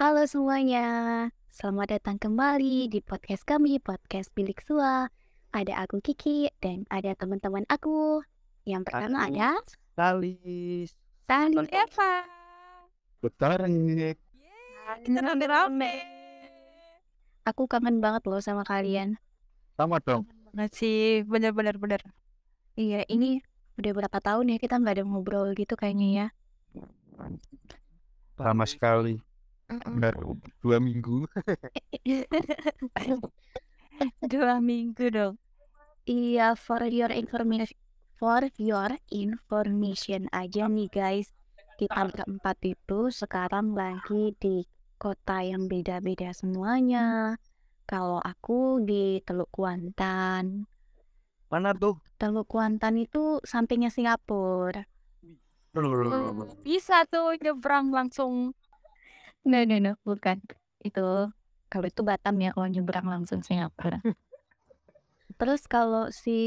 Halo semuanya, selamat datang kembali di podcast kami, podcast Bilik Sua. Ada aku Kiki dan ada teman-teman aku. Yang pertama Aku. ada Salis. Sani. Eva. Betarik. Kita rame-rame. Aku kangen banget loh sama kalian. Sama dong. Banget sih, bener-bener bener. Iya, ini udah berapa tahun ya kita nggak ada ngobrol gitu kayaknya ya. Lama sekali. Baru dua minggu. Dua minggu dong. Iya, for your information, for your information aja nih guys, kita berempat itu sekarang lagi di kota yang beda-beda semuanya. Kalau aku di Teluk Kuantan, Mana tuh? Teluk Kuantan itu sampingnya Singapura. Bisa tuh nyebrang langsung. No, no, no, bukan. Itu kalau itu Batam ya kalau nyebrang langsung Singapura. Terus kalau si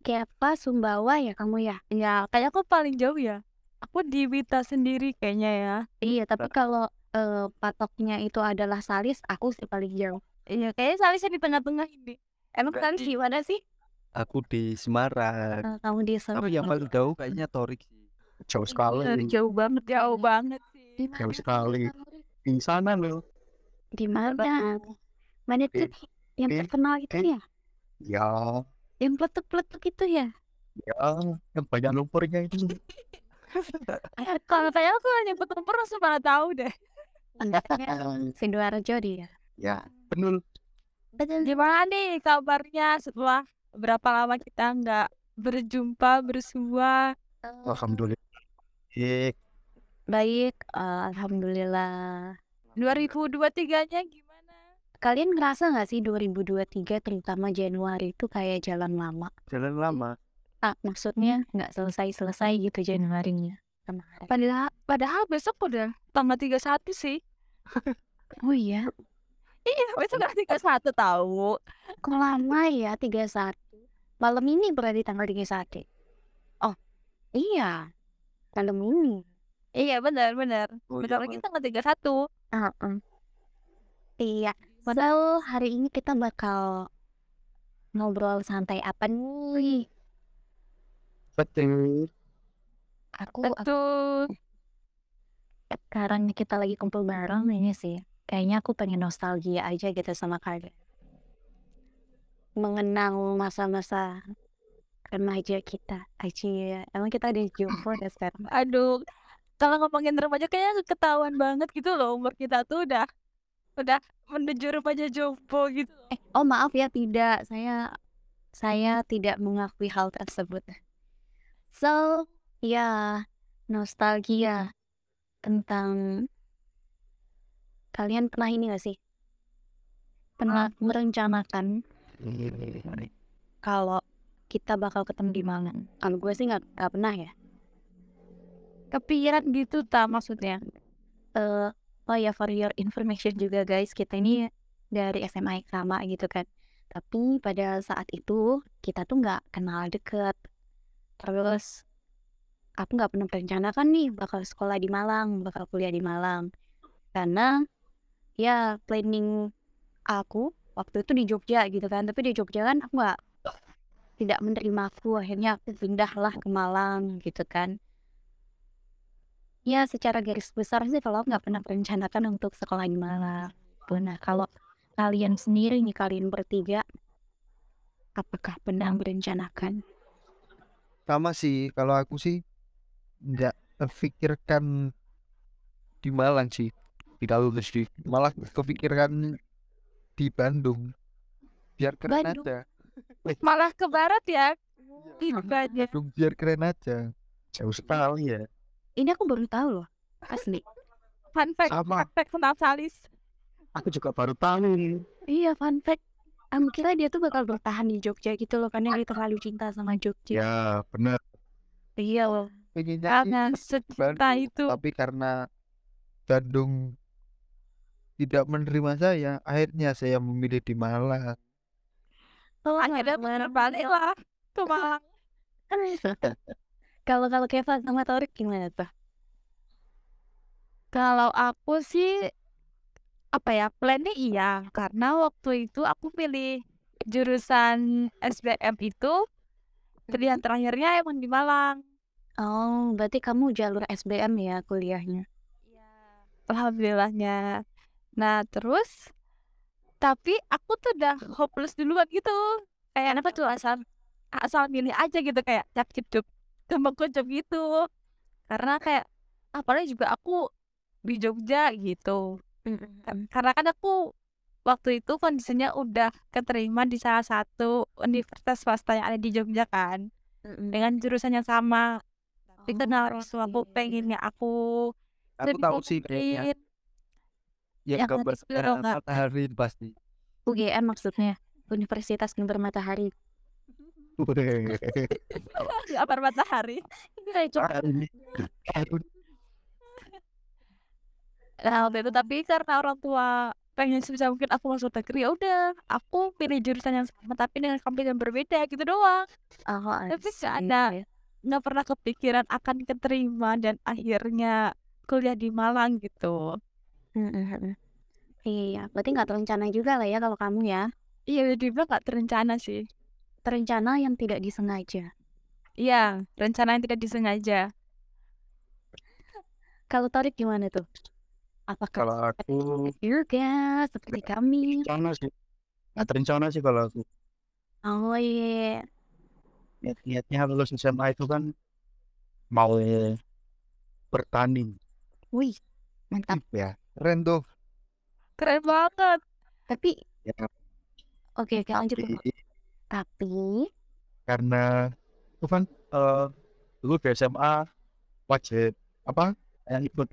Keva Sumbawa ya kamu ya? Ya, kayak aku paling jauh ya. Aku di Wita sendiri kayaknya ya. Iya, tapi kalau eh, patoknya itu adalah Salis, aku sih paling jauh. Iya, kayaknya Salisnya di tengah-tengah ini. Emang Berarti- Salis di mana sih? Aku di Semarang. Eh, kamu di Tapi Semarang. yang paling jauh kayaknya Torik sih. Jauh sekali. Jauh banget, jauh banget sih. Di mana Jauh sekali. Di sana loh. Di mana? Mana tuh yang terkenal itu di- ya? Ya. Yang peletuk-peletuk itu ya? Ya. Yang banyak lumpurnya itu. Kalau kayak aku nyebut nomor langsung pada tahu deh. Sidoarjo dia. ya. Betul. Betul. Gimana nih kabarnya setelah berapa lama kita nggak berjumpa bersua? Alhamdulillah. Baik. Baik, eh, alhamdulillah. 2023-nya gimana? Kalian ngerasa nggak sih 2023 terutama Januari itu kayak jalan lama? Jalan lama. Ah, maksudnya nggak selesai-selesai gitu Januarinya. Kemarin. Padahal padahal besok udah tanggal 31 sih. Oh iya, Iya, besok udah 31 tahu. kok lama ya 31? Malam ini berarti tanggal 31. Oh, iya. Malam ini. Iya, benar benar. Oh, Bentar iya, lagi tanggal 31. Heeh. Iya. So, hari ini kita bakal ngobrol santai apa nih? Betul. Aku, aku Betul. sekarang nih kita lagi kumpul bareng ini sih. Kayaknya aku pengen nostalgia aja gitu sama kalian. Mengenang masa-masa remaja kita. Aja, emang kita ada jomblo ya sekarang. Aduh, kalau ngomongin remaja kayaknya ketahuan banget gitu loh umur kita tuh udah udah menuju remaja jompo gitu. Eh, oh maaf ya tidak. Saya saya tidak mengakui hal tersebut. So, ya nostalgia tentang kalian pernah ini gak sih? Pernah merencanakan kalau kita bakal ketemu di Malang? Kalau gue sih nggak nggak pernah ya. Kepikiran gitu tak maksudnya. Eh, oh ya for your information juga guys, kita ini dari SMA yang sama gitu kan. Tapi pada saat itu kita tuh nggak kenal deket. Terus aku nggak pernah merencanakan nih bakal sekolah di Malang, bakal kuliah di Malang. Karena ya planning aku waktu itu di Jogja gitu kan. Tapi di Jogja kan aku nggak tidak menerima aku. Akhirnya aku pindahlah ke Malang gitu kan. Ya, secara garis besar sih kalau nggak pernah merencanakan untuk sekolah di Malang. Nah, kalau kalian sendiri nih, kalian bertiga, apakah pernah merencanakan? sama sih kalau aku sih nggak terfikirkan di Malang sih tidak lulus sih malah kepikiran di Bandung biar keren Bandung? aja Malah ke barat ya. Ibadahnya. Bandung biar keren aja jauh sekali ya Ini aku baru tahu loh, asli. Fun fact, sama fun fact tentang Salis. aku juga baru tahu nih Iya, fun fact. Aku kira dia tuh bakal bertahan di Jogja gitu loh, karena dia terlalu cinta sama Jogja. ya benar Iya loh. pengennya Karena secinta Bandung, itu. tapi karena Bandung tidak menerima saya akhirnya saya memilih di Malang Oh, Akhirnya berbalik lah ke Malang. Kalau kalau Keva sama Torik gimana tuh? Kalau aku sih apa ya plannya iya. Karena waktu itu aku pilih jurusan SBM itu pilihan terakhirnya emang di Malang. Oh, berarti kamu jalur SBM ya kuliahnya? alhamdulillahnya. Nah terus tapi aku tuh udah hopeless duluan gitu. Kayak apa tuh asal? asal milih aja gitu kayak cap cip cup gampang kocok gitu karena kayak apalagi juga aku di Jogja gitu karena kan aku waktu itu kondisinya udah keterima di salah satu universitas swasta yang ada di Jogja kan dengan jurusan yang sama tapi karena orang tua aku pengennya aku Aku tahu sih kayaknya. Ya Yang gambar tadi sebelum nggak? matahari pasti. UGM maksudnya, Universitas Sumber Matahari. Apa matahari nah waktu itu tapi karena orang tua pengen sebisa mungkin aku masuk negeri ya udah aku pilih jurusan yang sama tapi dengan kampus yang berbeda gitu doang Oh, Tapi see. ada. nggak pernah kepikiran akan keterima dan akhirnya kuliah di Malang gitu Mm-mm. Iya, berarti nggak terencana juga lah ya kalau kamu ya. iya dibilang nggak terencana sih Terencana yang tidak disengaja. iya rencana yang tidak disengaja Kalau Torik gimana tuh? Apakah Kalau aku juga seperti kami? rencana sih. Nggak terencana sih kalau aku. Oh iya, Niat-niatnya lulus SMA itu kan mau bertanding wih, mantap. ya. Keren tuh. keren banget Tapi ya oke, oke lanjut. tapi. Tapi karena itu kan eh, dulu di SMA wajib apa yang ikut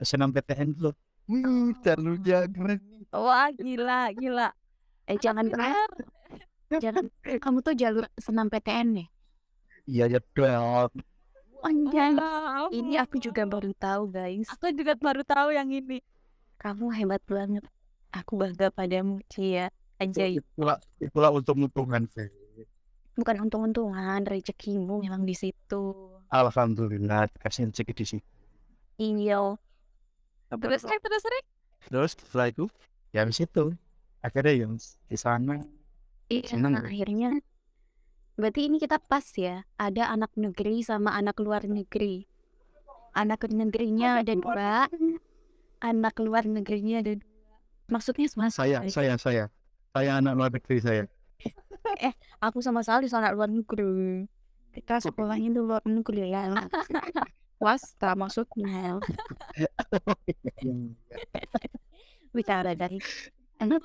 SNMPTN itu loh. Wih, jalurnya keren. wah gila gila eh jangan Keren. jangan kamu tuh jalur senam PTN nih. Iya ya dong. Anjay. Wow. Ini aku juga baru tahu guys. aku juga baru tahu yang ini Kamu hebat banget. Aku bangga padamu, Cia. Anjay. Itulah itulah untung-untungan sih. Bukan untung-untungan, rezekimu memang di situ. Alhamdulillah kasih rezeki di sini. Iya. terus Rick, terus Rick. Terus setelah itu ya habis itu akhirnya yang di sana Iya, ya? akhirnya. Berarti ini kita pas ya. Ada anak negeri sama anak luar negeri. Anak negerinya ada dua. Anak luar negerinya ada dua. Maksudnya sama saya saya saya saya anak luar negeri saya. aku sama Salis anak luar negeri. Kita sekolahnya di luar negeri ya. Swasta maksudnya. Bicara dari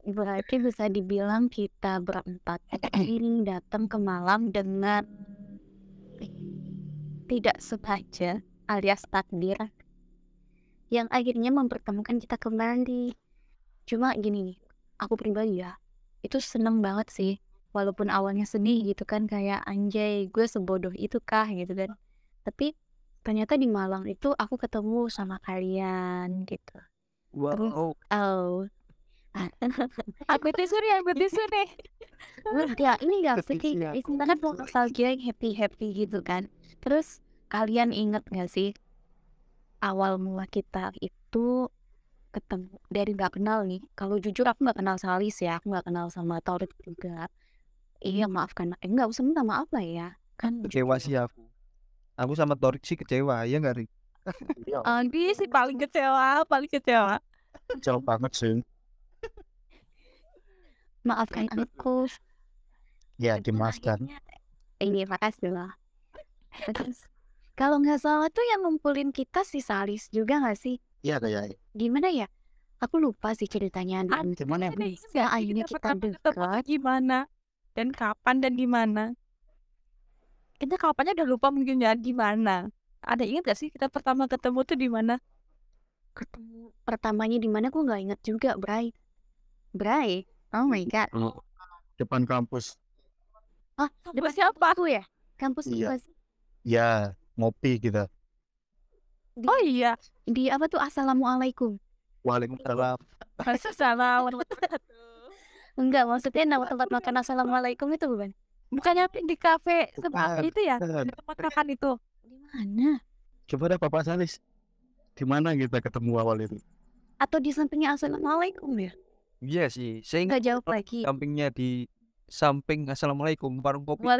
Berarti bisa dibilang kita berempat ini datang ke Malang dengan tidak sengaja alias takdir yang akhirnya mempertemukan kita kembali. Cuma gini nih, aku pribadi ya, itu seneng banget sih. Walaupun awalnya sedih gitu kan, kayak anjay gue sebodoh itu kah gitu kan. Tapi ternyata di Malang itu aku ketemu sama kalian gitu. Wow. Oh, Aku tisu nih, aku tisu nih. ya ini gak sih kan nostalgia yang happy happy gitu kan terus kalian inget gak sih awal mula kita itu ketemu dari nggak kenal nih kalau jujur aku nggak kenal Salis ya aku nggak kenal sama Torik juga iya maafkan eh, nggak usah minta maaf lah ya kan Kecewa sih aku. Aku sama Torik sih kecewa, ya nggak Rik? Andi sih paling kecewa, paling kecewa. Jauh banget sih. maafkan aku Ya dimaafkan. akhirnya- iya makasih lah terus kalau nggak salah tuh yang ngumpulin kita si Salis juga nggak sih Iya kayak gimana ya aku lupa sih ceritanya dan gimana ya? Akhirnya kita ketemu dekat gimana dan kapan dan gimana? Kita kapannya udah lupa mungkin ya gimana. Ada ingat gak sih kita pertama ketemu tuh di mana? ketemu pertamanya di mana aku nggak inget juga Bray Bray oh my god Depan kampus. ah Sama siapa? aku ya kampus Iya. Ya ngopi kita. Di, Oh iya. di apa tuh assalamualaikum Waalaikumsalam. Salam. enggak maksudnya nama tempat makan assalamualaikum itu bukan Bukannya di kafe Bukan. tempat itu ya? Di tempat makan itu. di mana Coba deh Bapak Salis. Di mana kita ketemu awal itu? atau di sampingnya assalamualaikum ya Iya sih, saya nggak jawab lagi sampingnya di samping assalamualaikum warung kopi. ya.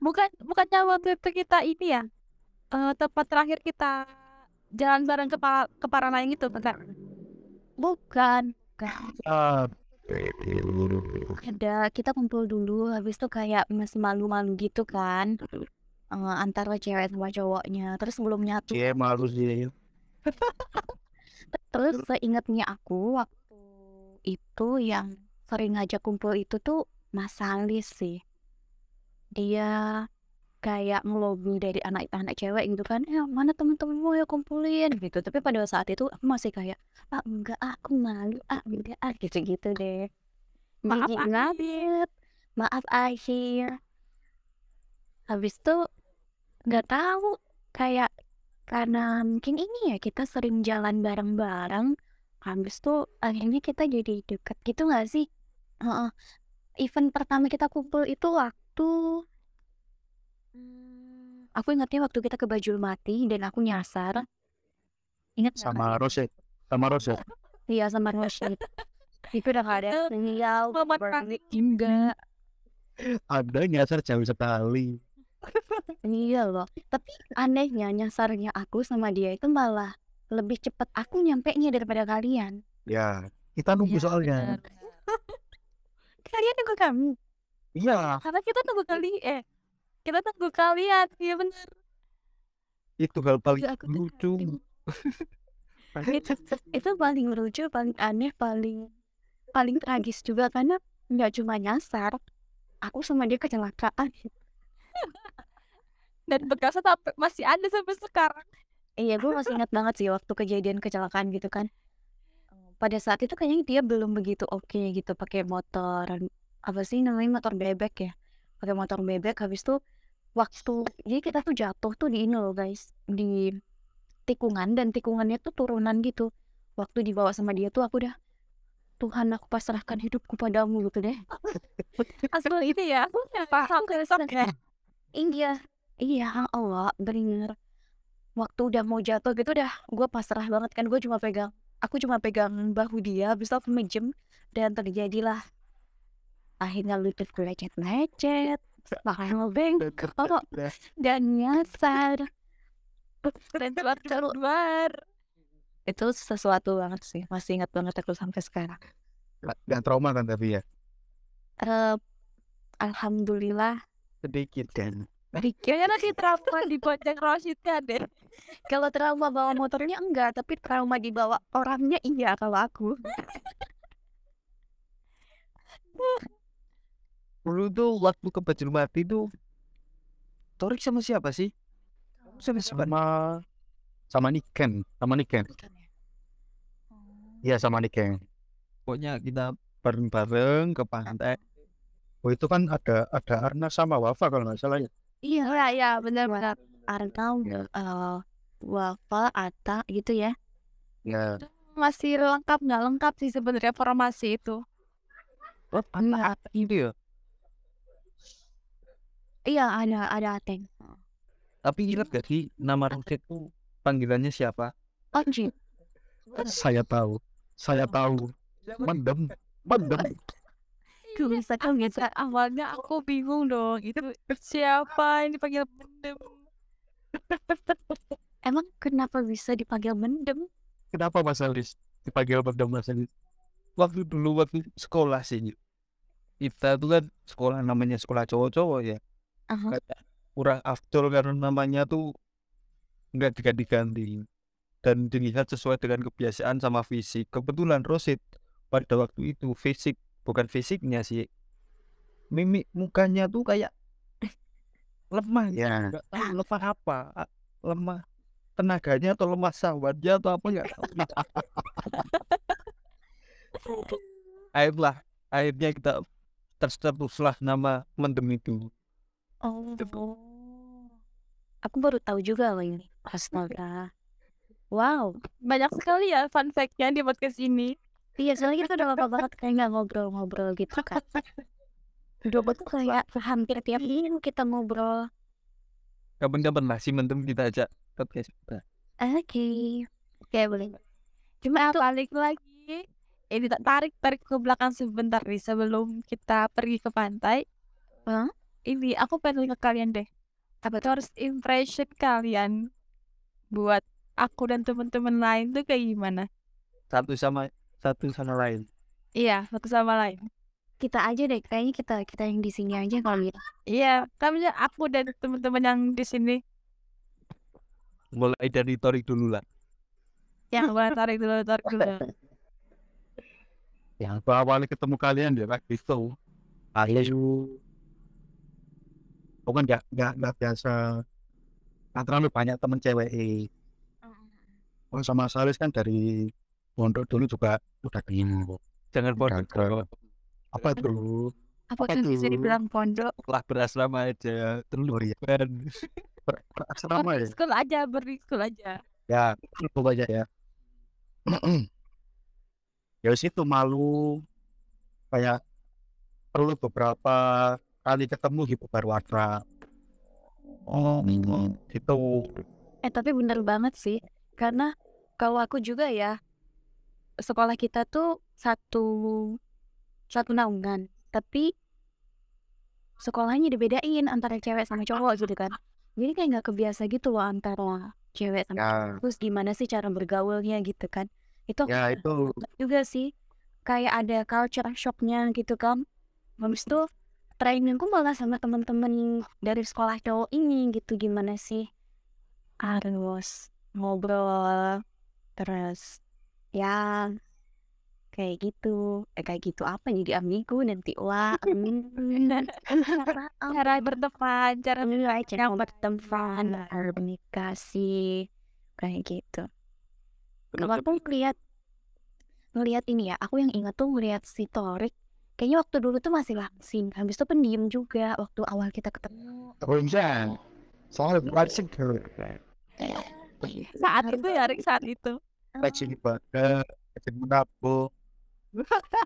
Bukan bukannya waktu itu kita ini ya eh, tempat terakhir kita jalan bareng ke Pa- ke Paranayang itu bukan bukan. Ah, ada kita kumpul dulu habis itu kayak masih malu-malu gitu kan Eh, antara cewek sama cowoknya terus belum nyatu. Cie malu sih. terus seingatnya aku waktu itu yang sering ngajak kumpul itu tuh Mas Salis sih dia kayak ngelobi dari anak-anak cewek gitu kan. Ya mana temen-temenmu? Ya kumpulin gitu. Tapi pada saat itu aku masih kayak ah enggak ah, aku malu ah enggak ah gitu-gitu deh. Maaf, Akhir. banget maaf akhir habis itu nggak tahu kayak karena mungkin ini ya kita sering jalan bareng-bareng habis tuh akhirnya kita jadi deket gitu nggak sih? Heeh. event pertama kita kumpul itu waktu Hmm, aku ingatnya waktu kita ke Bajul Mati dan aku nyasar ingat nggak, Sama Roset. Sama Roset. Iya sama Rosyid itu udah gak ada sinyal berarti enggak Ada nyasar jauh sekali. Iya loh, tapi anehnya nyasarnya aku sama dia itu malah lebih cepet aku nyampe nya daripada kalian. Ya, kita nunggu Iya, soalnya. benar, benar. kalian nunggu kami Iya, karena kita nunggu kali eh kita nunggu kalian iya benar Itu hal paling Iya, aku tuh lucu. itu, itu paling lucu, paling aneh, paling paling tragis juga karena nggak cuma nyasar, aku sama dia kecelakaan. dan bekasnya sampai masih ada sampai sekarang Iya, gue masih ingat banget sih waktu kejadian kecelakaan gitu kan. Pada saat itu kayaknya dia belum begitu oke gitu pakai motor apa sih namanya motor bebek ya. Pakai motor bebek habis itu waktu jadi kita tuh jatuh tuh di ini loh guys, di tikungan dan tikungannya tuh turunan gitu. Waktu dibawa sama dia tuh aku udah Tuhan aku pasrahkan hidupku padamu gitu deh. asal ini ya paham kayak Iya, iya Allah bener. Waktu udah mau jatuh gitu udah gue pasrah banget kan gue cuma pegang aku cuma pegang bahu dia itu aku minjem dan terjadilah akhirnya lutut gue lecet-lecet pakai bengkok dan nyasar. Dan keluar. Itu sesuatu banget sih masih ingat banget aku sampai sekarang. Gak trauma kan tapi ya. Eh, alhamdulillah. Sedikit kan. kayaknya nanti trauma di bonceng Rosidnya deh. Kalau trauma bawa motornya enggak tapi trauma dibawa orangnya iya kalau aku Dulu tuh waktu ke Bajul Mati tuh Torik sama siapa sih? Sama siapa? Sama sama Niken, sama Niken. Iya sama Niken. Pokoknya kita bareng-bareng ke pantai. Oh itu kan ada ada Arna sama Wafa kalau nggak salah ya. iya ya ya benar benar Arnau eh Wafa Ata gitu ya Ya, masih lengkap nggak lengkap sih sebenarnya formasi itu Oh, anak itu ya. Iya ada ada Ateng Tapi ingat gak sih nama Roket tuh panggilannya siapa? Onji saya tahu. Saya tahu. Mendem, mendem. Tuh bisa kan bisa awalnya aku bingung dong itu siapa yang dipanggil mendem emang kenapa bisa dipanggil mendem Kenapa Mas Alis dipanggil mendem Mas Alis? Waktu dulu waktu sekolah sih. Kita tuh kan sekolah namanya sekolah cowok-cowok ya. Aha. Kayak kurang afdol karena namanya tuh nggak diganti-ganti dan dilihat sesuai dengan kebiasaan sama fisik. Kebetulan Rosid pada waktu itu fisik bukan fisiknya sih mimik mukanya tuh kayak lemah Ya. nggak tahu lemah apa lemah tenaganya atau lemah sahabatnya atau apa nggak tahu akhirnya akhirnya kita tercetuslah nama mendem itu oh aku baru tahu juga loh ini astaga wow banyak sekali ya fun fact-nya di podcast ini iya soalnya kita udah lama banget kayak nggak ngobrol-ngobrol gitu kan udah tuh kayak hampir tiap minggu kita ngobrol kapan-kapan lah si mendem kita ajak podcast kita. Oke. Oke, boleh. Cuma Itu- balik lagi. Ini tak tarik tarik ke belakang sebentar nih sebelum kita pergi ke pantai. Hah? Ini aku pengen ke kalian deh. Apa tuh? First impression kalian buat aku dan teman-teman lain tuh kayak gimana? Satu sama satu sama lain. Iya, satu sama lain. Kita aja deh, kayaknya kita kita yang di sini aja kali ya. Iya, kami aku dan teman-teman yang di sini Mulai dari Torik dulu lah. yang boleh tarik dulu, tarik dulu. yang awalnya ketemu kalian ya kayak gitu ayo aku kan nggak nggak nggak biasa nggak terlalu banyak temen cewek oh sama Salis kan dari pondok dulu juga udah kenal Jangan. Gagal. apa tuh Apa Kan tuh? bisa dibilang pondok. Lah berasrama aja. Terus Oh iya. kan. Ber- berasrama ya School aja, beri school aja. ya coba aja ya ya wis itu malu kayak perlu beberapa kali ketemu gitu baru akrab oh itu Eh tapi bener banget sih, karena kalau aku juga ya sekolah kita tuh satu satu naungan, tapi sekolahnya dibedain antara cewek sama cowok gitu kan. Jadi kayak nggak kebiasa gitu loh antara cewek sama ya. terus gimana sih cara bergaulnya gitu kan. Itu aku ya itu. juga sih. Kayak ada culture shocknya gitu kan. Habis itu trainingku malah sama temen-temen dari sekolah cowok ini gitu. Gimana sih? Harus ngobrol terus ya kayak gitu. Eh, kayak gitu apa jadi ambigu nanti wah Cara berteman, cara yang berteman komunikasi kayak gitu. Kalau aku ngeliat ngeliat ini ya aku yang ingat tuh ngeliat si Torik kayaknya waktu dulu tuh masih langsing habis itu pendiam juga waktu awal kita ketemu. Ronjan soalnya bukan sih saat itu ya, Rik, saat itu. rajin ibadah rajin menabung.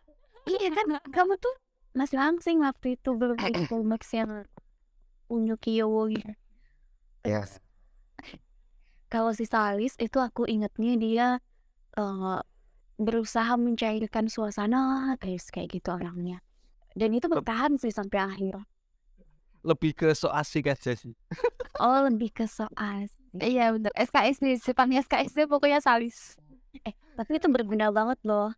Iya kan kamu tuh masih langsing waktu itu berarti Max yang unyu kiyowo gitu. Ya kalau si Salis itu aku ingetnya dia eh, berusaha mencairkan suasana terus kayak gitu orangnya. Dan itu bertahan sih sampai akhir. Lebih ke so asik aja sih. oh lebih ke soal Iya bener, SKSD, sifatnya SKSD pokoknya salis. eh tapi itu berguna banget loh.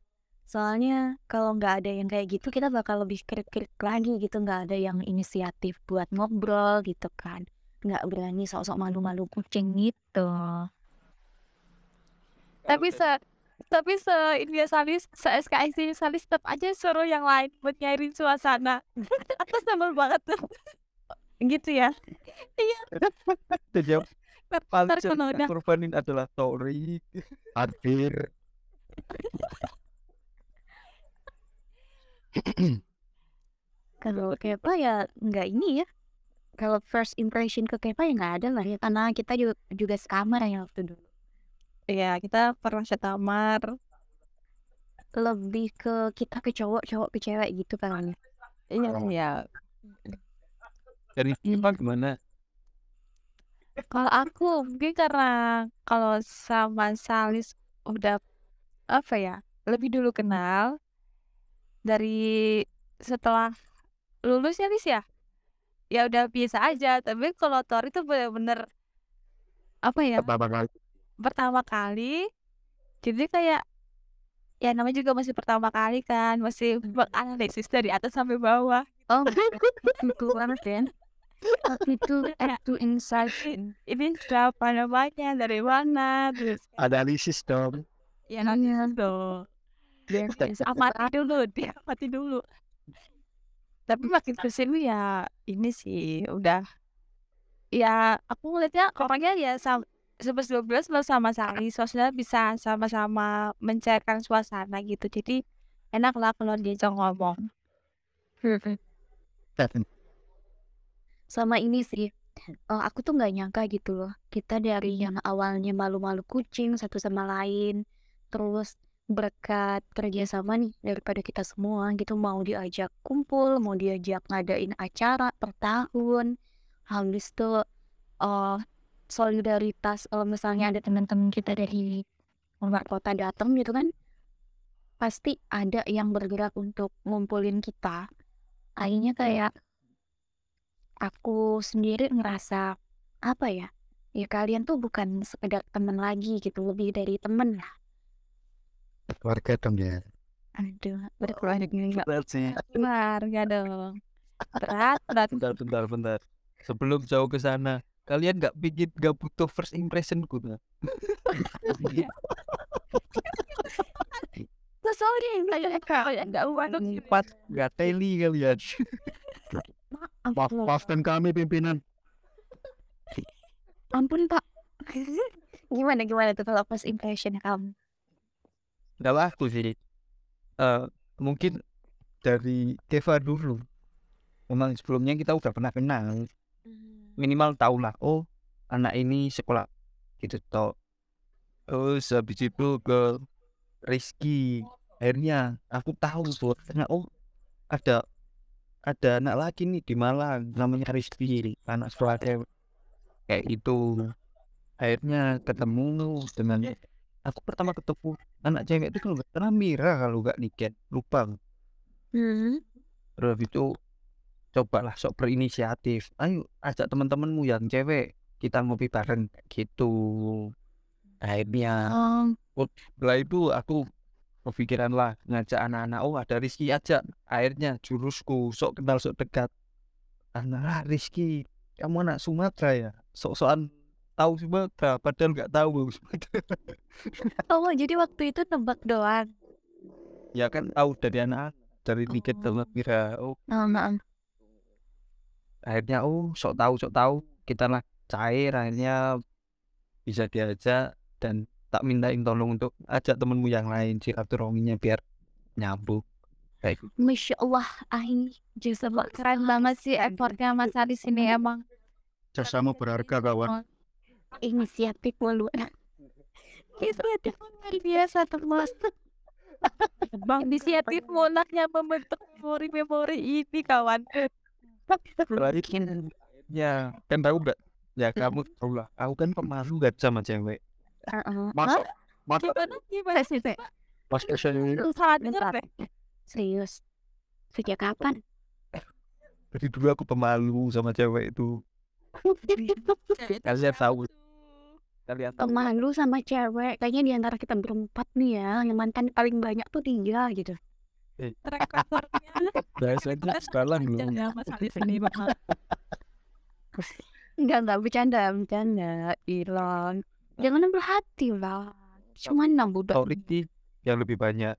Soalnya kalau nggak ada yang kayak gitu kita bakal lebih krik-krik lagi gitu. Nggak ada yang inisiatif buat ngobrol gitu kan. Nggak berani sok-sok malu-malu kucing gitu. Tapi se tapi se ini ya salis, se SKSD salis tetap aja suruh yang lain buat nyairin suasana. Aku sebel banget tuh. gitu ya. Dan yang paling korbanin adalah Torik. hadir kalau Kepa ya nggak ini ya kalau first impression ke Kepa ya nggak ada lah ya karena kita juga juga sekamar ya waktu dulu Iya, kita pernah sekamar. lebih ke kita ke cowok cowok ke cewek gitu kan Iya, iya. Dari Siva gimana? Kalau aku mungkin karena kalau sama Salis udah apa ya lebih dulu kenal dari setelah lulus ya Lis ya ya udah biasa aja tapi kalau Tor itu bener-bener apa ya pertama kali pertama kali jadi kayak ya namanya juga masih pertama kali kan masih analisis dari atas sampai bawah. Oh itu banget ya Waktu itu itu insight. ini siapa namanya dari mana terus analisis dong. Ya nanti dong. Amati dulu dia amati dulu tapi makin ke sini ya ini sih udah ya aku ngeliatnya orangnya ya sama sebelas dua belas lo sama Sari. Sosialnya bisa sama-sama mencairkan suasana gitu. Jadi enak lah kalau diajak ngomong. Sama ini sih eh, aku tuh nggak nyangka gitu loh. Kita dari yang awalnya malu-malu kucing satu sama lain terus berkat kerjasama nih daripada kita semua gitu mau diajak kumpul mau diajak ngadain acara per tahun. Habis tuh eh solidaritas kalau misalnya ada teman-teman kita dari luar kota datang gitu kan pasti ada yang bergerak untuk ngumpulin kita akhirnya kayak aku sendiri ngerasa apa ya ya kalian tuh bukan sekedar teman lagi gitu lebih dari temen lah Keluarga dong ya. aduh berkeluarga enggak berat sih Keluarga dong. Berat, berat. bentar bentar bentar sebelum jauh ke sana kalian nggak pikir nggak butuh first impression ku nah? Tuh, sorry, kayak nggak uang. empat nggak teli kalian. Maaf, maafkan kami pimpinan. ampun pak. Gimana gimana tuh kalau first impression kamu? Nggak laku sih. Eh mungkin dari Deva dulu. Memang sebelumnya kita udah pernah kenal minimal tahu lah oh anak ini sekolah gitu toh. Terus habis itu ke Rizky akhirnya aku tahu bahwa oh ada ada anak lagi nih di Malang namanya Rizky anak sekolah cewek. Kayak itu akhirnya ketemu dengan aku pertama ketemu anak cewek itu kalau nggak salah Mira kalau nggak Niken lupa. Hmm. terus itu cobalah sok berinisiatif. Ayo ajak teman-temanmu yang cewek kita ngopi bareng gitu. Akhirnya Oh, setelah itu aku kepikiran lah ngajak anak-anak oh ada Rizky ajak akhirnya jurusku sok kenal sok dekat. Anak Rizky kamu anak Sumatera ya? Sok-sokan tahu Sumatera padahal nggak tahu. Sumatera oh jadi waktu itu nebak doang? Ya kan tahu dari anak dari tiket sama Mira oh. Oh, maaf. Akhirnya oh sok tahu sok tahu kita lah cair akhirnya bisa diajak dan tak mintain tolong untuk ajak temenmu yang lain silaturahminya biar nyambung kayak gitu. Masya Allah ahi Justru keren banget sih effortnya Mas Aris ini emang. Jasamu berharga kawan. inisiatif mulu Inisiatif luar biasa terus. Bang inisiatif monaknya membentuk memori-memori ini kawan. Terakhir, ya kan tahu gak ya kamu tahu lah. Aku kan pemalu gak sama cewek. Heeh. Masuk, masuk. Gimana? Gimana sih teh? Mas Esen Lu salah deh. serius? Sejak kapan? Dari dulu aku pemalu sama cewek itu. Kalian tahu. Kalian tahu. Pemalu sama cewek. Kayaknya di antara kita berempat nih ya yang mantan paling banyak tuh tiga gitu Track recordnya. biasanya sekarang belum Jangan Mas ini enggak enggak bercanda bercanda hilang. Jangan ambil hati lah cuma enam budak. Riki yang lebih banyak.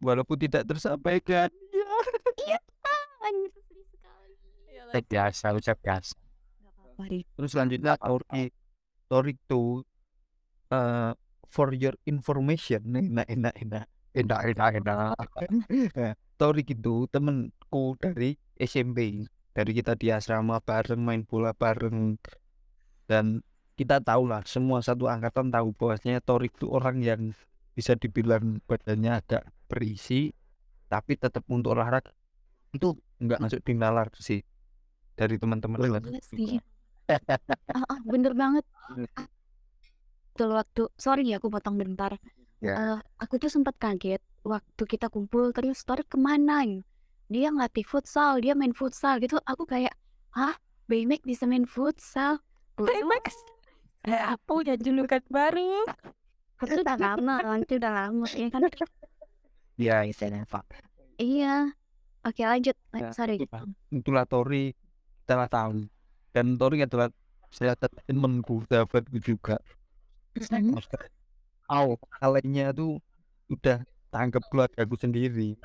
Walaupun tidak tersampaikan. Eh, biasa, ucap biasa. terus selanjutnya Torik Torik tuh eh for your information. Enak enak enak Enak, enak, enak. Nah, Torik itu temenku dari SMP dari kita di asrama bareng main bola bareng dan kita tahu lah semua satu angkatan tahu bahwasanya Torik itu orang yang bisa dibilang badannya agak berisi tapi tetap untuk olahraga itu nggak masuk di nalar sih dari teman-teman sih. Ah, ah, bener banget. Ah, Betul waktu, sorry ya aku potong bentar. Ya. Eh, aku tuh sempat kaget waktu kita kumpul terus Torik ke mana ya? Dia ngelatih futsal, dia main futsal gitu. Aku kayak, hah, Baymax bisa main futsal? Baymax. Eh, aku punya julukan baru. Itu udah lama, itu udah lama ya kan? Ya, istilahnya Pak. Iya. Oke lanjut, Eh, sorry. itulah Tori kita lah tahu dan Tori adalah saya temanku sahabatku juga Hmm. Au, kalinya tuh udah tanggap keluargaku sendiri.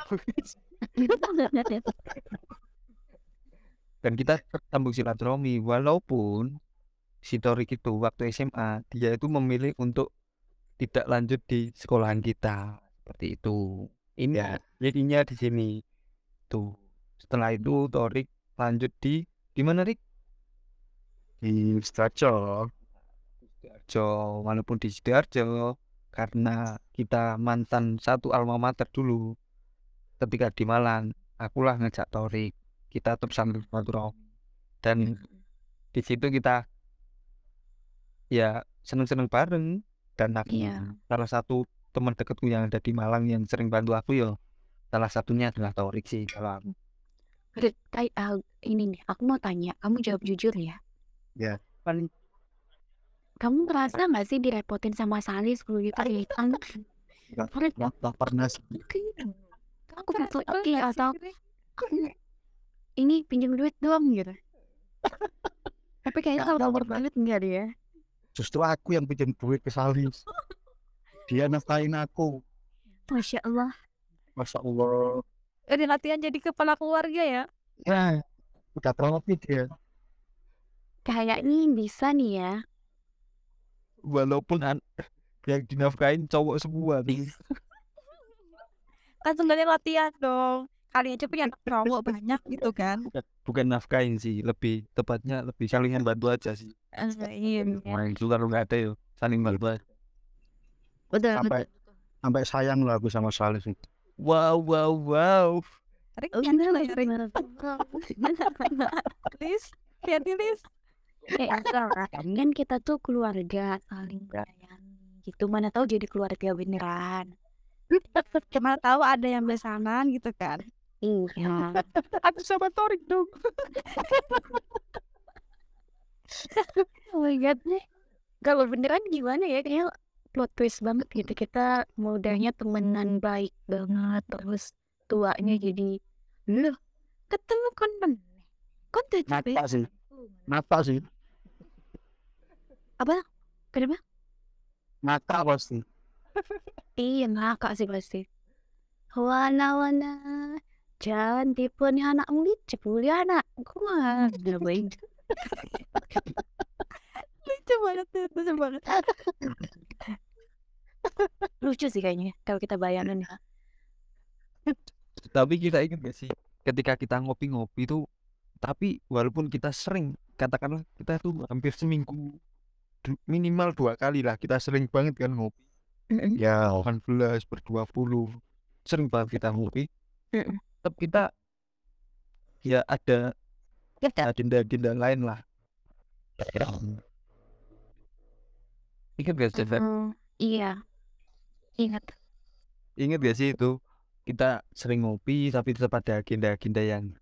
Dan kita sambung silaturahmi walaupun si Torik itu waktu SMA dia itu memilih untuk tidak lanjut di sekolahan kita. Seperti itu. Ini Ya. jadinya di sini. Tuh setelah itu Torik lanjut di di mana Rik? Di Sidoarjo. Sidoarjo walaupun di Sidoarjo karena kita mantan satu alma mater dulu ketika di Malang akulah ngajak Torik kita tetap sambil silaturahmi dan di situ kita ya seneng-seneng bareng dan aku Iya. salah satu teman dekatku yang ada di Malang yang sering bantu aku ya salah satunya adalah Torik sih kalau aku Rit, ah, ini nih, aku mau tanya, kamu jawab jujur ya. Ya. paling Kamu merasa nggak sih direpotin sama gitu? Kan, Nggak. Rit, nggak nggak pernah sih. aku butuh oke atau "Hmm, ini pinjam duit doang gitu. Tapi kayaknya kalau nomor banget enggak ya. justru aku yang pinjam duit ke Salis dia nafkahin aku Masya Allah. Masya Allah Udah latihan jadi kepala keluarga ya. ya udah terlatih dia Kayaknya bisa nih ya. Walaupun an- yang dinafkahin cowok semua nih Kan sebenarnya latihan dong. Kali aja punya anak cowok banyak gitu kan. bukan nafkahin sih lebih tepatnya lebih salingan bantu aja sih iya. main juga kalau nggak ada ya saling bantu aja Betul. sampai sampai sayang lah aku sama Salis itu wow wow wow Rik, Oh, ya, Rik. Lis, lihat nih, Lis. Eh, kan kita tuh keluarga saling menyayangi gitu. Mana tahu jadi keluarga beneran. Cuma tahu ada yang besanan gitu kan. Iya. aku sama Torik dong Oh my god. Kalau beneran gimana ya? Kayak plot twist banget gitu. Kita mudanya temenan baik banget. Terus tuanya jadi loh ketemu kan men kan tuh Nata sih Sih kenapa? Nata pasti. Iya ngakak sih pasti. Wana wana jangan tipu nih anak gua udah baik Lucu banget tuh, lucu banget. lucu sih kayaknya kalau kita bayangin ya. Tapi kita ingat gak sih ketika kita ngopi-ngopi tuh tapi walaupun kita sering katakanlah kita tuh hampir seminggu minimal dua kali lah. Kita sering banget kan ngopi. Ya 18 berdua puluh. Sering banget kita ngopi. Tetap kita ya ada agenda-agenda lain lah. Ingat gak sih iya. Ingat. Ingat gak sih itu? Kita sering ngopi tapi tetap ada agenda-agenda yang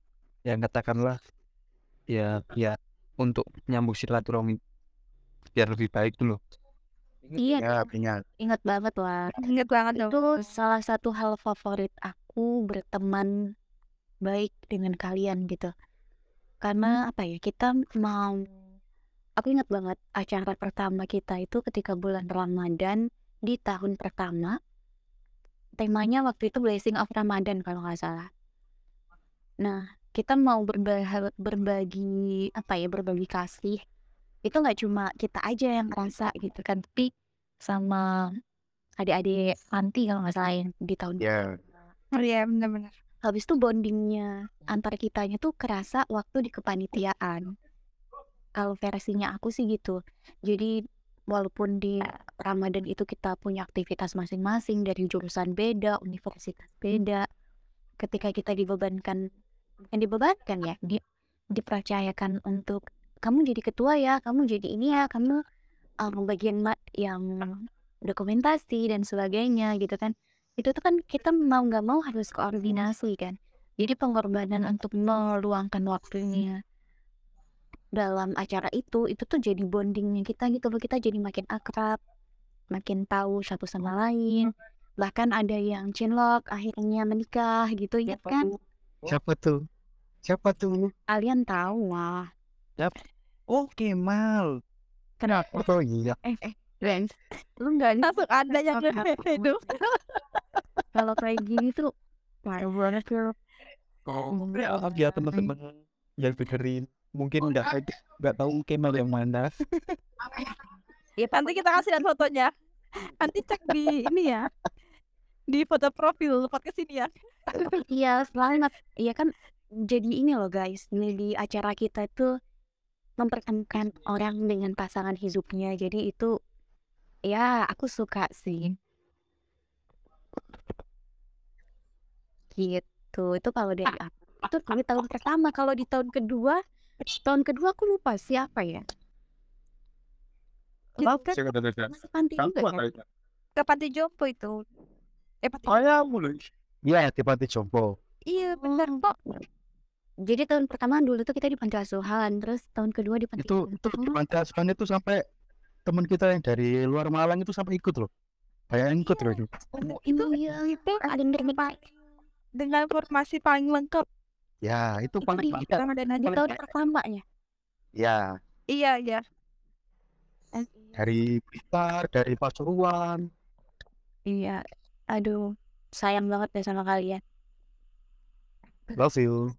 yang katakanlah ya ya untuk nyambung silaturahmi biar lebih baik dulu. Iya ya ingat. Ingat banget lah. Ingat banget dong. itu salah satu hal favorit aku berteman baik dengan kalian gitu. Karena apa ya kita mau aku ingat banget acara pertama kita itu ketika bulan Ramadan di tahun pertama. Temanya waktu itu blessing of Ramadan kalau nggak salah. Nah kita mau berbagi, berbagi apa ya berbagi kasih itu nggak cuma kita aja yang ngerasa gitu kan tapi sama adik-adik panti kalau nggak salah yang di tahun ya Oh iya, benar-benar. habis itu bondingnya antar kitanya tuh kerasa waktu di kepanitiaan. Kalau versinya aku sih gitu. Jadi walaupun di Ramadan itu kita punya aktivitas masing-masing dari jurusan beda universitas beda ketika kita dibebankan bukan dibebankan ya di, dipercayakan untuk kamu jadi ketua ya kamu jadi ini ya kamu um, bagian yang dokumentasi dan sebagainya gitu kan. Itu tuh kan kita mau nggak mau harus koordinasi kan. Jadi pengorbanan untuk meluangkan waktunya dalam acara itu itu tuh jadi bondingnya kita gitu loh. Kita jadi makin akrab makin tahu satu sama lain. Bahkan ada yang cinlok akhirnya menikah gitu ya kan. siapa tuh? Siapa tuh? Kalian tahu lah oh Kemal. Kenapa? Oh iya. Eh eh Ren lu nggak Langsung ada yang itu. kalau kayak gini tuh parah banget ya oh ya teman-teman yang dengerin mungkin nggak nggak tahu Kemal yang mana. Ya Nanti kita kasih lihat fotonya. Nanti cek di ini ya. Di foto profil podcast ini ya. Iya, selamat. Iya kan jadi ini loh guys, ini di acara kita itu mempertemukan orang dengan pasangan hidupnya. Jadi itu ya aku suka sih. Gitu. Itu kalau dari aku. Itu kami tahun pertama. Kalau di tahun kedua, tahun kedua aku lupa siapa ya. itu kan. Masih panti juga kan? itu? ke panti jompo itu. Eh panti. Ayah mulai. Iya, di panti jompo. Iya benar kok. Jadi tahun pertama dulu tuh kita di panti asuhan, terus tahun kedua di panti Itu itu di panti asuhan itu sampai teman kita yang dari luar Malang itu sampai ikut loh. Kayak ikut loh itu. Oh, itu ya, itu ada yang dari Dengan formasi paling lengkap Ya, itu Itu paling di- paling- sama dan di Najib. tahun pertamanya. Ya, Iya iya. dari Blitar, dari Pasuruan. Iya, aduh, sayang banget deh sama kalian. Love you.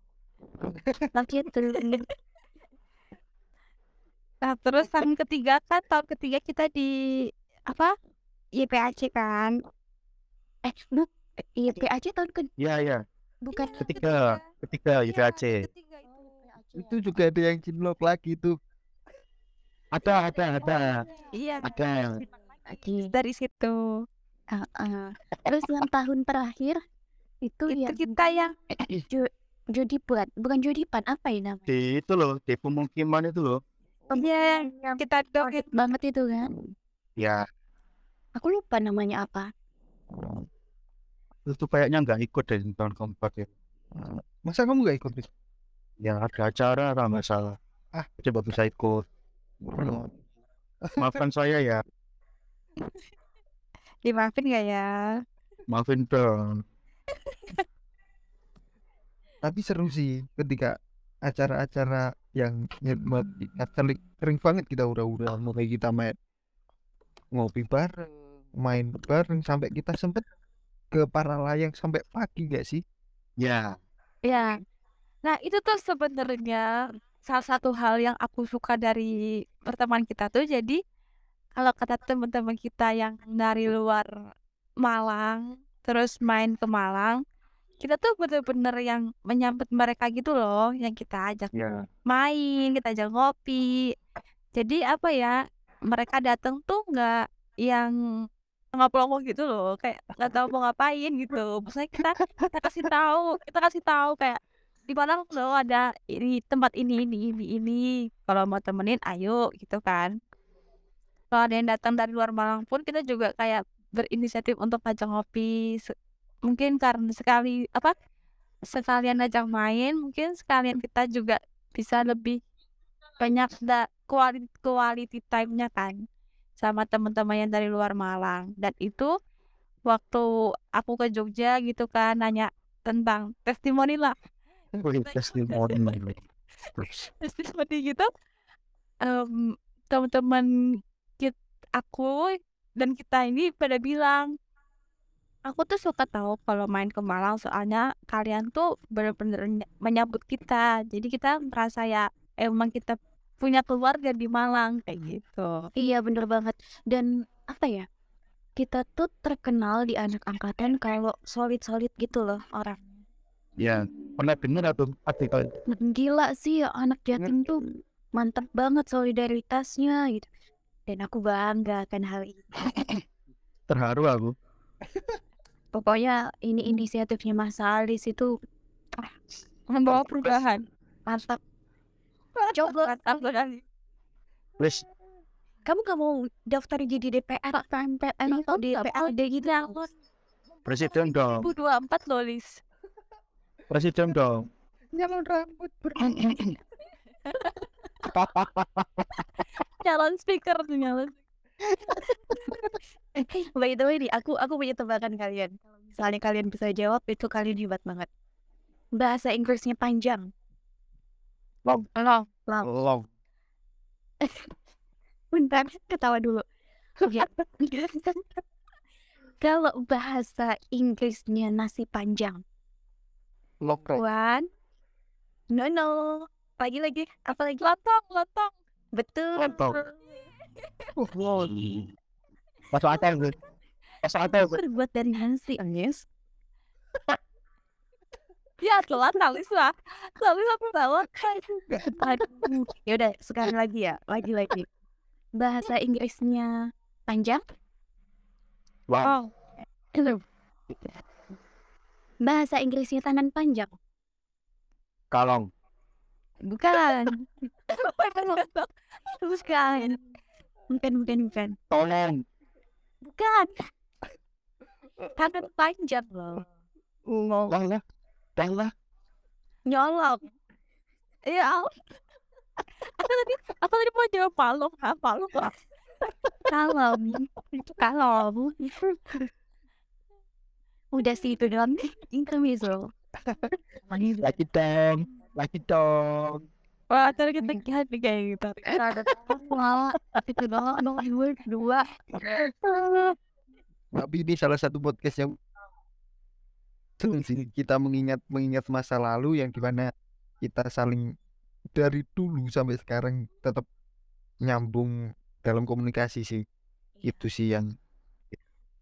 You too. Nah terus tahun ketiga kan tahun ketiga kita di apa YPAC kan Eh, bu, iya PAC tahun ke Iya, iya. bukan Ketiga, ketiga YPAC. ketiga itu. Itu juga ada yang cinlok lagi tuh. Ada, ada, ada. Iya Ada. lagi. dari situ Ah, ah. Terus yang tahun terakhir itu itu yang kita yang judi buat bukan judi pan apa ya namanya? Di itu loh, di pemukiman itu loh. iya yang kita dong Kaget banget itu kan. Ya, Aku lupa namanya apa. itu kayaknya nggak ikut deh tahun keempat ya. Masa kamu gak ikut? Ya ada acara kalau nggak salah. Ah, coba bisa ikut. Maafkan saya ya, dimaafin gak ya maafin dong. Tapi seru sih ketika acara-acara yang nyermat sering, sering banget kita udah-udah mulai kita main ngopi bareng, main bareng sampai kita sempet ke para layang sampai pagi gak sih? Ya, ya nah itu tuh sebenarnya salah satu hal yang aku suka dari pertemuan kita tuh jadi kalau kata teman-teman kita yang dari luar Malang terus main ke Malang kita tuh bener-bener yang menyambut mereka gitu loh yang kita ajak ya. main kita ajak ngopi. Jadi apa ya mereka datang tuh nggak yang ngoplo gitu loh kayak nggak tahu mau ngapain gitu. Maksudnya kita kita kasih tahu kita kasih tahu kayak di mana loh ada ini tempat ini ini ini ini kalau mau temenin ayo gitu kan. Kalau ada yang datang dari luar Malang pun kita juga kayak berinisiatif untuk ajak ngopi mungkin karena sekali apa sekalian ajak main mungkin sekalian kita juga bisa lebih banyak da quality quality time-nya kan sama teman-teman yang dari luar Malang. Dan itu waktu aku ke Jogja gitu kan nanya tentang testimoni lah. Testimoni. testimoni gitu. Em, teman-teman aku dan kita ini pada bilang aku tuh suka tahu kalau main ke Malang soalnya kalian tuh bener-bener ny- menyambut kita jadi kita merasa ya emang kita punya keluarga di Malang kayak gitu Iya bener banget. Dan apa ya? Kita tuh terkenal di anak angkatan kalau solid-solid gitu loh orang. Ya, pernah dengar atau artikel Gila sih anak Jatim tuh mantap banget solidaritasnya gitu. Dan aku bangga akan hal ini. terharu aku. Pokoknya ini inisiatifnya Mas Alis itu membawa perubahan. mantap. Coba. Mantap sekali Wes, kamu gak mau daftar jadi DPR atau MPR atau DPRD gitu? presiden dong, 2024 loh Lis. Presiden dong. Nyalon rambut calon speaker tuh nyalon By the way nih, aku aku punya tebakan kalian. Misalnya kalian bisa jawab itu kalian hebat banget. Bahasa Inggrisnya panjang. long Long. Bentar, ketawa dulu. Kalau bahasa Inggrisnya nasi panjang. Lokrek. One. No no. Lagi lagi. Apa lagi? lontong lontong Betul. Lontong. Masuk ATM gue. Masuk ATM gue. Terbuat dari nasi, Agnes. ya telat apa bawa Aduh. Ya udah, sekarang lagi ya. Lagi lagi. Bahasa Inggrisnya panjang. Wah, oh Bahasa Inggrisnya tangan panjang. kalong. Bukan. Bukan. Bukan bukan bukan tolong. Bukan. Tangan panjang loh. Tolong tolong nyolong. Ya. Aku tadi aku tadi mau jawab palung, ah, palung. kalem itu kalem udah sih itu doang. Intermezzo lagi dong lagi dong Wah, tadi kita lihat nih kayak gitu. Wah, itu doang dong dua dua tapi ini salah satu podcast yang kita mengingat mengingat masa lalu yang di mana kita saling dari dulu sampai sekarang tetap nyambung dalam komunikasi sih. Itu sih yang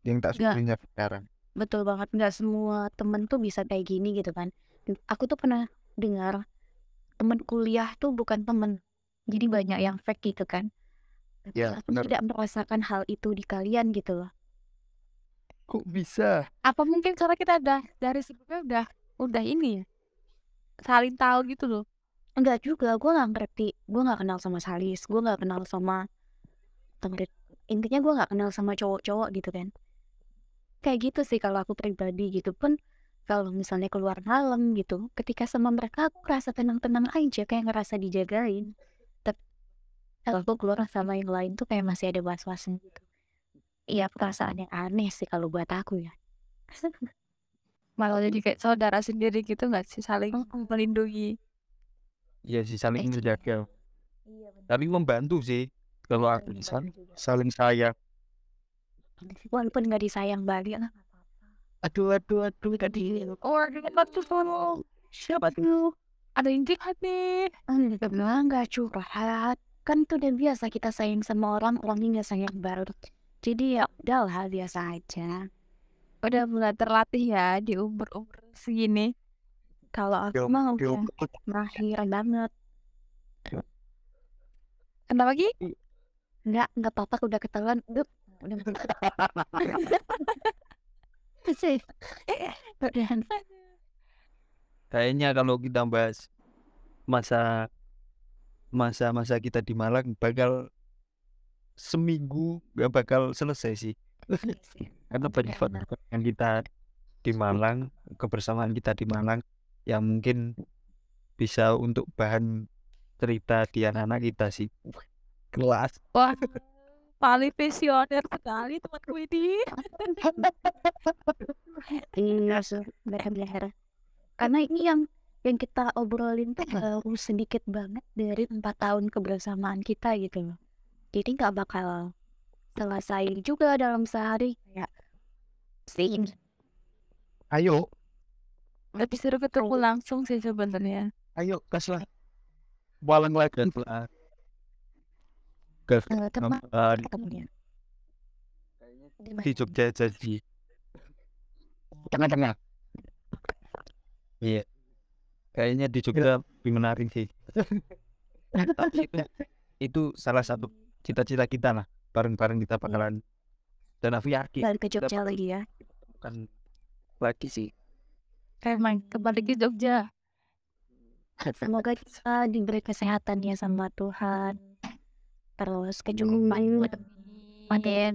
yang tak syukurinya sekarang. Betul banget nggak semua temen tuh bisa kayak gini gitu kan. Aku tuh pernah dengar temen kuliah tuh bukan temen. Jadi banyak yang fake gitu kan. Tapi Ya, aku benar. tidak merasakan hal itu di kalian gitu loh. Kok bisa? Apa mungkin karena kita udah dari sebelumnya udah udah ini ya? Saling tahu gitu loh. enggak juga gue nggak ngerti. Gue nggak kenal sama Salis gue nggak kenal sama temen intinya gue nggak kenal sama cowok-cowok gitu kan. Kayak gitu sih kalau aku pribadi gitu pun kalau misalnya keluar malam gitu ketika sama mereka aku ngerasa tenang-tenang aja kayak ngerasa dijagain. Tapi kalau aku keluar sama yang lain tuh kayak masih ada was-wasnya gitu. Iya perasaan yang aneh sih kalau buat aku ya. Malah jadi kayak saudara sendiri gitu nggak sih? Saling melindungi. Iya sih saling Eh, menjaga. Iya tapi membantu sih kalau aku Saling sayang. Walaupun nggak disayang balik lah nggak apa-apa aduh aduh aduh tadi Oh, apa tuh Siapa tuh? Ada yang curhat nih. Enggak bilang nggak curhat. Kan itu udah biasa kita sayang sama orang orangnya nggak sayang baru. Jadi ya udahlah biasa aja. Udah mulai terlatih ya di umur-umur segini. kalau aku Yo- mah udah mahir banget. Kenapa lagi? nggak nggak apa-apa udah ketahuan. Udah udah sih udah kayaknya kalau kita bahas masa masa-masa kita di Malang bakal seminggu gak bakal selesai sih. Karena banyak Benar. banget yang kita di Malang kebersamaan kita di Malang yang mungkin bisa untuk bahan cerita di anak-anak kita sih. Kelas. Wah, paling visioner sekali temanku ini. iya sih bener-bener karena ini yang yang kita obrolin tuh baru sedikit banget dari empat tahun kebersamaan kita gitu loh. Jadi nggak bakal selesai juga dalam sehari. Kayak sih ayo. Lebih seru ketemu langsung sih sebenarnya. ayo gas lah. Walang lagi lah gas eh, teman Eh, ketemunya. Di Jogja jadi tengah-tengah. Iya. Kayaknya di Jogja lebih menarik sih. Tapi itu, itu salah satu cita-cita kita lah. Bareng-bareng kita bakalan. Dan aku yakin balik ke Jogja lagi ya. bukan lagi sih. Kayak main kembali ke Jogja. semoga kita diberi kesehatan ya sama Tuhan terus kecukupan panen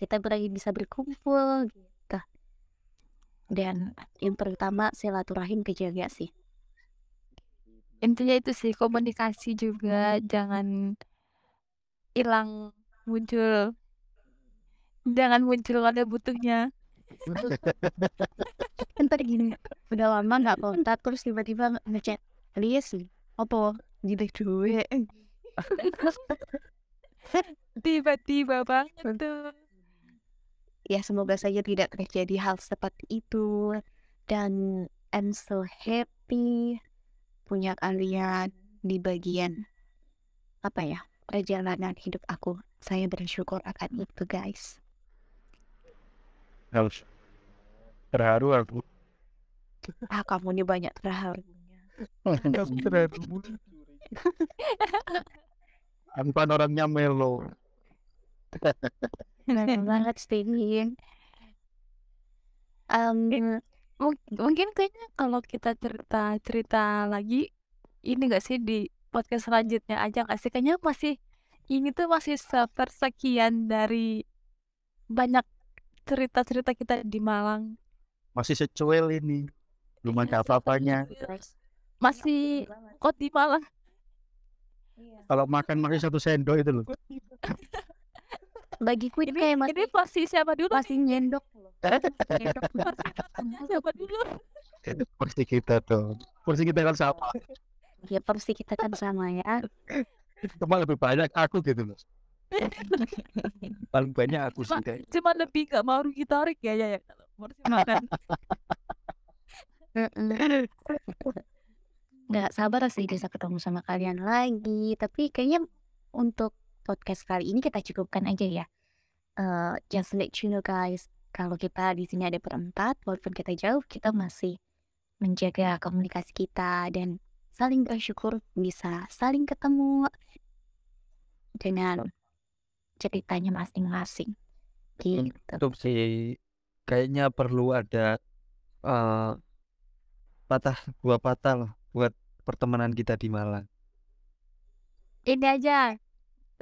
kita ber- bisa berkumpul gitu. Dan yang pertama silaturahim kejaga sih. Intinya itu sih komunikasi juga jangan hilang muncul. Jangan muncul ada butuhnya. ntar gini udah lama nggak kontak terus tiba-tiba ngechat Lies apa? Jadi duit Tiba-tiba banget tuh. ya semoga saja tidak terjadi hal seperti itu. Dan I'm so happy punya kalian di bagian apa ya perjalanan hidup aku. Saya bersyukur akan itu guys. Harus terharu aku. Ah kamu ini banyak terharunya terharu aku kan orangnya melo Keren banget um, Mung- mungkin kayaknya kalau kita cerita cerita lagi ini gak sih di podcast selanjutnya aja gak sih kayaknya masih ini tuh masih sepersekian dari banyak cerita-cerita kita di Malang. Masih secuil ini. Belum ada apa-apanya. Masih kok di Malang. Kalau makan masih satu sendok itu loh. Bagiku itu Ini, kayak ini masih posisi siapa dulu? masih nyendok loh. Nyendok. siapa dulu? Itu porsi kita tuh. Porsi kita kan sama. Ya porsi kita kan sama ya. Cuma lebih banyak aku gitu loh. Paling banyak aku sih. Kayak. Cuma lebih gak mau rugi tarik ya ya ya. Kalau porsi makan. Nggak sabar sih bisa ketemu sama kalian lagi. Tapi kayaknya untuk podcast kali ini kita cukupkan aja ya. Eh, just let you know guys, kalau kita di sini ada berempat, walaupun kita jauh, kita masih menjaga komunikasi kita dan saling bersyukur bisa saling ketemu dengan ceritanya masing-masing. Gitu. Itu sih kayaknya perlu ada eh patah dua patah lah buat pertemanan kita di Malang. Ini aja.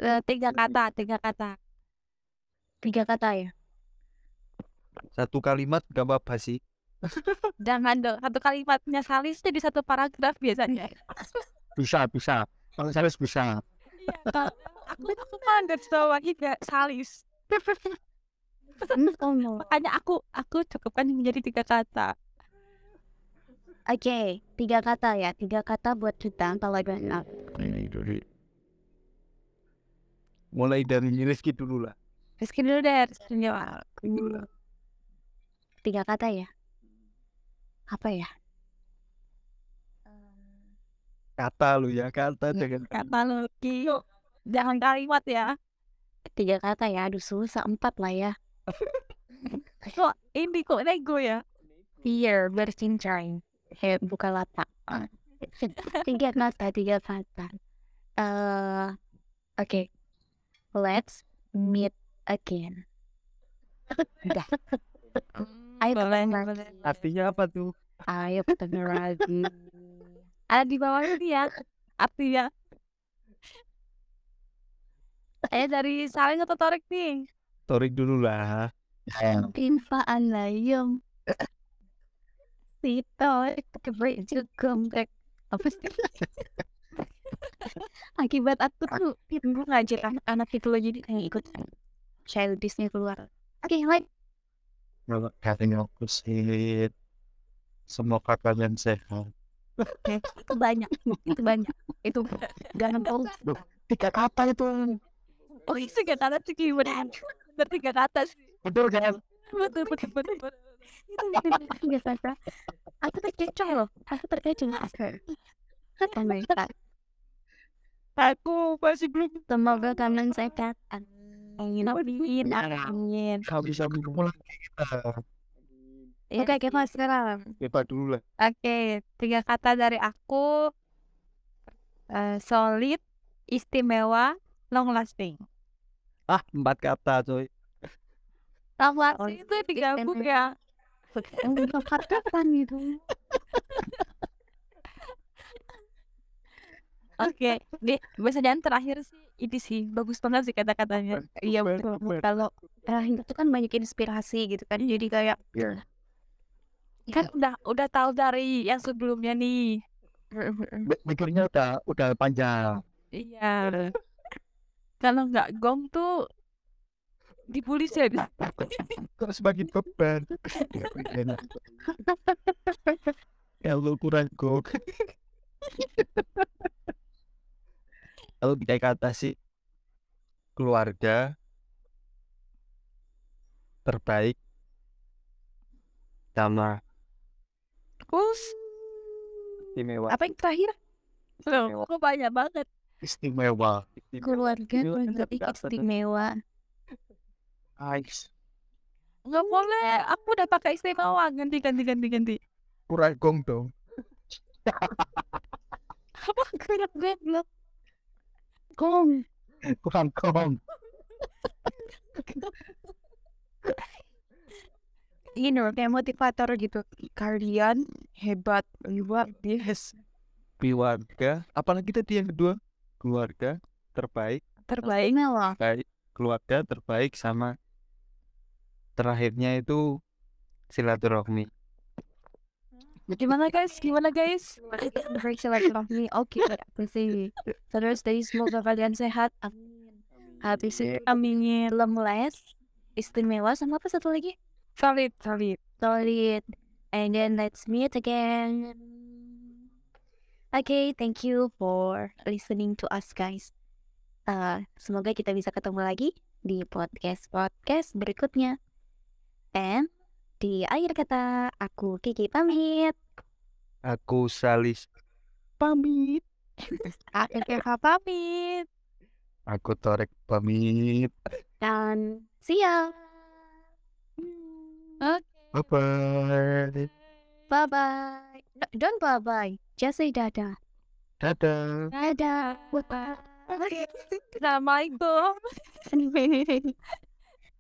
Eh, tiga kata, tiga kata. Tiga kata ya. Satu kalimat gak apa-apa sih. Jangan dong, satu kalimatnya salis di satu paragraf biasanya. Bisa, bisa. Kalau saya bisa. Iya, aku aku dari lagi gak salis. Makanya aku aku cukupkan menjadi tiga kata. Oke, tiga kata ya. Tiga kata buat kita kalau ada Mulai dari Rizky dulu lah. Rizky dulu deh, Rizky dulu. tiga kata ya. Apa ya? Kata lu ya, kata jangan Kata lo, Ki. Jangan kalimat ya. Tiga kata ya. Aduh susah empat lah ya. Kok ini kok nego ya? Here, bercincang. He, buka lapak. tiga kata, tiga kata. Eh, oke. Let's meet again. Udah. Ayo boleh, boleh. Artinya apa tuh? Ayo ketemu lagi. Ada di bawah ini ya. Artinya. Saya dari saling atau Torik nih? Torik dulu lah. Tinfaan layom. Sito, kebrik komplek. Apa sih? Akibat aku tuh gue ngajar anak-anak itu loh jadi kayak ikut childishnya keluar. Oke, like. Kalau katanya aku sih semoga kalian sehat. itu banyak, itu banyak, itu jangan bohong. Tiga kata itu. Oh, itu tiga kata sih gimana? Tiga kata sih. Betul kan? Betul, betul, betul, betul. Itu benar biasa Fra. Aku terkecoh loh, aku terkecoh aku. Oh my god. Aku masih belum Semoga kalian sehat. Amin. Amin. Amin. Kau bisa minum lagi kita. Oke, kita sekarang. Beba dulu lah. Oke, tiga kata dari aku. Eh, solid, istimewa, long lasting. Ah, empat kata coy. Long Oh, lasting itu digabung ya. Yang kapan itu? Oke, di biasanya terakhir sih ini sih bagus banget sih kata-katanya. Iya betul. Kalau terakhir itu kan banyak inspirasi gitu kan. Jadi kayak Iya. Kan udah udah tahu dari yang sebelumnya nih. Mi- Mikirnya udah udah panjang. Iya. Kalau nggak gong tuh dibully sih. Kok semakin beban. Kalau kurang gok. Kalau tiga kata sih keluarga terbaik sama Terus istimewa. apa yang terakhir? Loh, kok banyak banget. Istimewa. keluarga menjadi istimewa. Nice. Nggak boleh. Aku udah pakai istimewa. Ganti ganti ganti ganti. Kurang gong dong. Apa kurang goblok? Gong. Kurang gong. Ini loh, kayak motivator gitu. Kalian hebat, luar biasa. Keluarga. Apalagi tadi yang kedua? Keluarga terbaik terbaik Istimewa. baik keluarga terbaik sama terakhirnya itu silaturahmi gimana guys gimana guys Break silaturahmi. Oke, sih. Terus dari semoga kalian sehat. Amin. Habis itu amin belum les. Istimewa sama apa satu lagi? solid solid Solid. And then let's meet again. Okay, thank you for listening to us guys. Uh, semoga kita bisa ketemu lagi di podcast-podcast berikutnya. And di akhir kata, aku Kiki pamit. aku salis pamit aku kakak pamit aku torek pamit Dan see ya. oke bye bye Bye-bye. No, don't bye-bye. Just say dadah. dadah Dadah. Bye-bye. Assalamualaikum